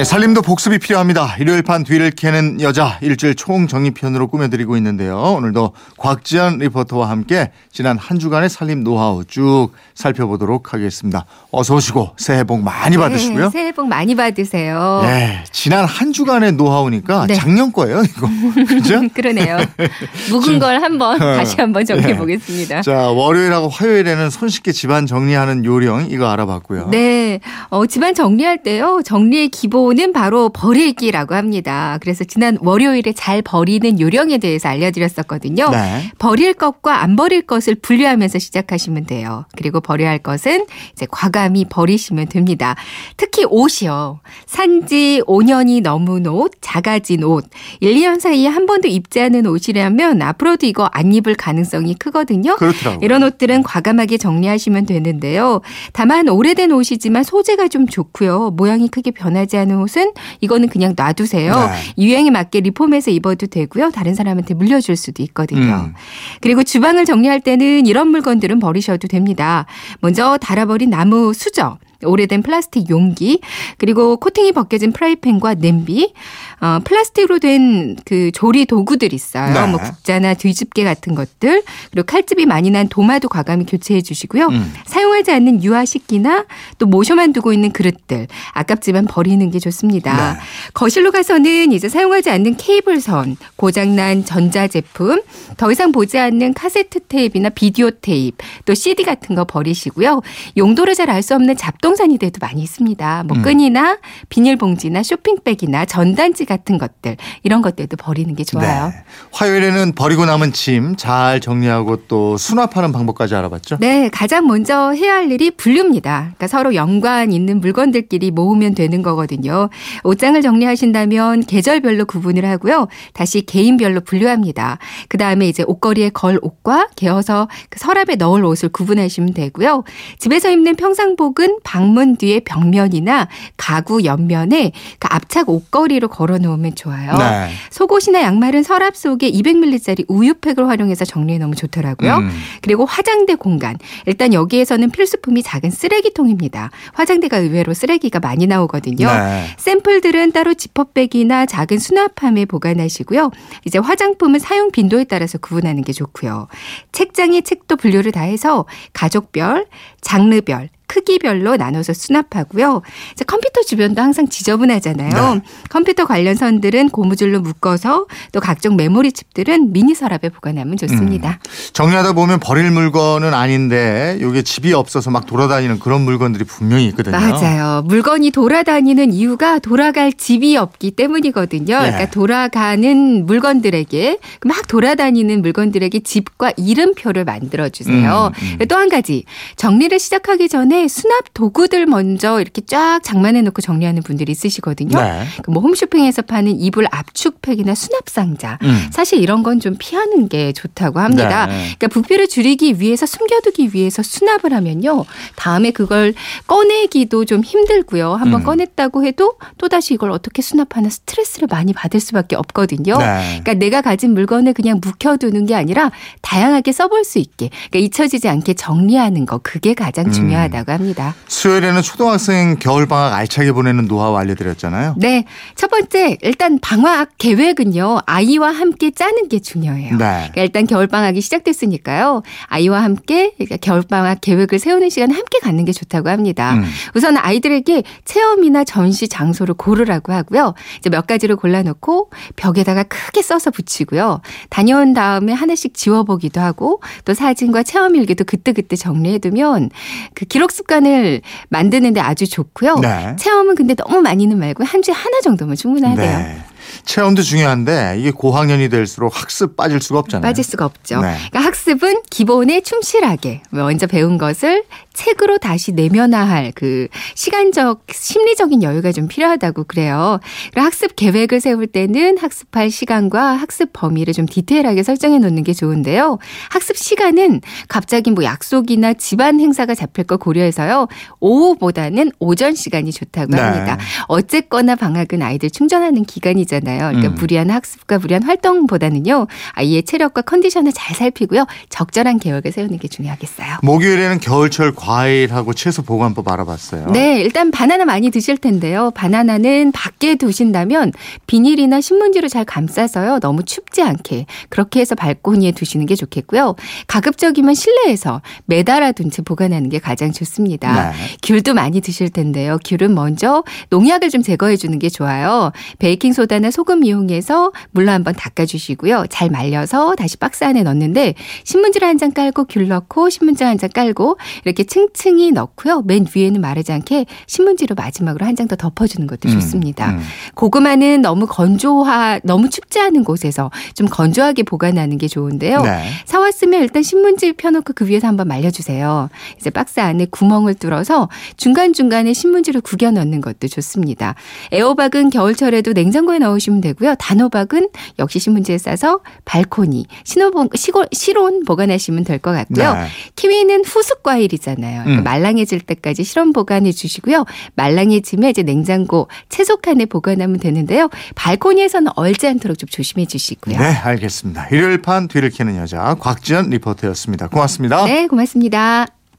네, 살림도 복습이 필요합니다. 일요일 판 뒤를 캐는 여자 일주일 총정리편으로 꾸며드리고 있는데요. 오늘도 곽지연 리포터와 함께 지난 한 주간의 살림 노하우 쭉 살펴보도록 하겠습니다. 어서 오시고 새해 복 많이 받으시고요. 네, 새해 복 많이 받으세요. 네, 지난 한 주간의 노하우니까 네. 작년 거예요, 이거. 그죠? 그러네요. 묵은 걸 한번 다시 한번 정리해 네. 보겠습니다. 자, 월요일하고 화요일에는 손쉽게 집안 정리하는 요령 이거 알아봤고요. 네, 어, 집안 정리할 때요. 정리의 기본 은 바로 버리기라고 합니다. 그래서 지난 월요일에 잘 버리는 요령에 대해서 알려드렸었거든요. 네. 버릴 것과 안 버릴 것을 분류하면서 시작하시면 돼요. 그리고 버려야 할 것은 이제 과감히 버리시면 됩니다. 특히 옷이요. 산지 5년이 넘은 옷, 작아진 옷, 1, 2년 사이에 한 번도 입지 않은 옷이라면 앞으로도 이거 안 입을 가능성이 크거든요. 그렇더라고요. 이런 옷들은 과감하게 정리하시면 되는데요. 다만 오래된 옷이지만 소재가 좀 좋고요. 모양이 크게 변하지 않은 옷은 이거는 그냥 놔두세요. 네. 유행에 맞게 리폼해서 입어도 되고요. 다른 사람한테 물려줄 수도 있거든요. 음. 그리고 주방을 정리할 때는 이런 물건들은 버리셔도 됩니다. 먼저 달아버린 나무 수저. 오래된 플라스틱 용기, 그리고 코팅이 벗겨진 프라이팬과 냄비, 어, 플라스틱으로 된 그 조리 도구들 있어요. 네. 뭐 국자나 뒤집개 같은 것들, 그리고 칼집이 많이 난 도마도 과감히 교체해 주시고요. 음. 사용하지 않는 유화 식기나 또 모셔만 두고 있는 그릇들, 아깝지만 버리는 게 좋습니다. 네. 거실로 가서는 이제 사용하지 않는 케이블선, 고장난 전자제품, 더 이상 보지 않는 카세트 테이프나 비디오 테이프, 또 CD 같은 거 버리시고요. 용도를 잘 알 수 없는 잡동사니들도 많이 있습니다. 뭐 음. 끈이나 비닐봉지나 쇼핑백이나 전단지 같은 것들, 이런 것들도 버리는 게 좋아요. 네. 화요일에는 버리고 남은 짐 잘 정리하고 또 수납하는 방법까지 알아봤죠? 네, 가장 먼저 해야 할 일이 분류입니다. 그러니까 서로 연관 있는 물건들끼리 모으면 되는 거거든요. 옷장을 정리하신다면 계절별로 구분을 하고요. 다시 개인별로 분류합니다. 그 다음에 이제 옷걸이에 걸 옷과 개어서 그 서랍에 넣을 옷을 구분하시면 되고요. 집에서 입는 평상복은 방문 뒤에 벽면이나 가구 옆면에 그 앞착 옷걸이로 걸어 놓으면 좋아요. 네. 속옷이나 양말은 서랍 속에 200ml짜리 우유팩을 활용해서 정리해 놓으면 좋더라고요. 음. 그리고 화장대 공간. 일단 여기에서는 필수품이 작은 쓰레기통입니다. 화장대가 의외로 쓰레기가 많이 나오거든요. 네. 샘플들은 따로 지퍼백이나 작은 수납함에 보관하시고요. 이제 화장품은 사용 빈도에 따라서 구분하는 게 좋고요. 책장의 책도 분류를 다 해서 가족별, 장르별, 크기별로 나눠서 수납하고요. 이제 컴퓨터 주변도 항상 지저분하잖아요. 네. 컴퓨터 관련 선들은 고무줄로 묶어서 또 각종 메모리 칩들은 미니 서랍에 보관하면 좋습니다. 정리하다 보면 버릴 물건은 아닌데 이게 집이 없어서 막 돌아다니는 그런 물건들이 분명히 있거든요. 맞아요. 물건이 돌아다니는 이유가 돌아갈 집이 없기 때문이거든요. 그러니까 네. 돌아가는 물건들에게 막 돌아다니는 물건들에게 집과 이름표를 만들어 주세요. 음, 음. 또한 가지 정리를 시작하기 전에 수납 도구들 먼저 이렇게 쫙 장만해 놓고 정리하는 분들이 있으시거든요. 네. 그뭐 홈쇼핑에서 파는 이불 압축팩이나 수납 상자. 음. 사실 이런 건 좀 피하는 게 좋다고 합니다. 네. 그러니까 부피를 줄이기 위해서 숨겨두기 위해서 수납을 하면요. 다음에 그걸 꺼내기도 좀 힘들고요. 한번 음. 꺼냈다고 해도 또다시 이걸 어떻게 수납하나 스트레스를 많이 받을 수밖에 없거든요. 네. 그러니까 내가 가진 물건을 그냥 묵혀두는 게 아니라 다양하게 써볼 수 있게 그러니까 잊혀지지 않게 정리하는 거 그게 가장 음. 중요하다고 합니다. 수요일에는 초등학생 겨울방학 알차게 보내는 노하우 알려드렸잖아요. 네. 첫 번째, 일단 방학 계획은요, 아이와 함께 짜는 게 중요해요. 네. 그러니까 일단 겨울방학이 시작됐으니까요, 아이와 함께 그러니까 겨울방학 계획을 세우는 시간 함께 갖는 게 좋다고 합니다. 음. 우선 아이들에게 체험이나 전시 장소를 고르라고 하고요. 이제 몇 가지를 골라놓고 벽에다가 크게 써서 붙이고요. 다녀온 다음에 하나씩 지워보기도 하고 또 사진과 체험 일기도 그때그때 정리해두면 그 기록 습관을 만드는데 아주 좋고요. 네. 체험은 근데 너무 많이는 말고 한 주에 하나 정도면 충분하대요. 네. 체험도 중요한데 이게 고학년이 될수록 학습 빠질 수가 없잖아요. 빠질 수가 없죠. 네. 그러니까 학습은 기본에 충실하게 먼저 배운 것을 책으로 다시 내면화할 그 시간적 심리적인 여유가 좀 필요하다고 그래요. 학습 계획을 세울 때는 학습할 시간과 학습 범위를 좀 디테일하게 설정해 놓는 게 좋은데요. 학습 시간은 갑자기 뭐 약속이나 집안 행사가 잡힐 걸 고려해서요. 오후보다는 오전 시간이 좋다고 네. 합니다. 어쨌거나 방학은 아이들 충전하는 기간이 잖아요. 계절이잖아요. 그러니까 음. 무리한 학습과 무리한 활동보다는요. 아이의 체력과 컨디션을 잘 살피고요. 적절한 계획을 세우는 게 중요하겠어요. 목요일에는 겨울철 과일하고 채소 보관법 알아봤어요. 네, 일단 바나나 많이 드실 텐데요. 바나나는 밖에 두신다면 비닐이나 신문지로 잘 감싸서요. 너무 춥지 않게 그렇게 해서 발코니에 두시는 게 좋겠고요. 가급적이면 실내에서 매달아 둔 채 보관하는 게 가장 좋습니다. 네. 귤도 많이 드실 텐데요. 귤은 먼저 농약을 좀 제거해 주는 게 좋아요. 베이킹 소다 나 소금 이용해서 물로 한번 닦아 주시고요. 잘 말려서 다시 박스 안에 넣는데 신문지를 한 장 깔고 귤 넣고 신문지 한 장 깔고 이렇게 층층이 넣고요. 맨 위에는 마르지 않게 신문지로 마지막으로 한 장 더 덮어 주는 것도 음, 좋습니다. 음. 고구마는 너무 건조하 너무 춥지 않은 곳에서 좀 건조하게 보관하는 게 좋은데요. 네. 사왔으면 일단 신문지 펴놓고 그 위에서 한번 말려주세요. 이제 박스 안에 구멍을 뚫어서 중간 중간에 신문지를 구겨 넣는 것도 좋습니다. 애호박은 겨울철에도 냉장고에 넣으시면 되고요. 단호박은 역시 신문지에 싸서 발코니, 신호봉, 시골, 실온 보관하시면 될 것 같고요. 네. 키위는 후숙 과일이잖아요. 그러니까 음. 말랑해질 때까지 실온 보관해 주시고요. 말랑해지면 이제 냉장고 채소칸에 보관하면 되는데요. 발코니에서는 얼지 않도록 좀 조심해 주시고요. 네, 알겠습니다. 일요일 판 뒤를 캐는 여자 곽지연 리포터였습니다. 고맙습니다. 네, 고맙습니다.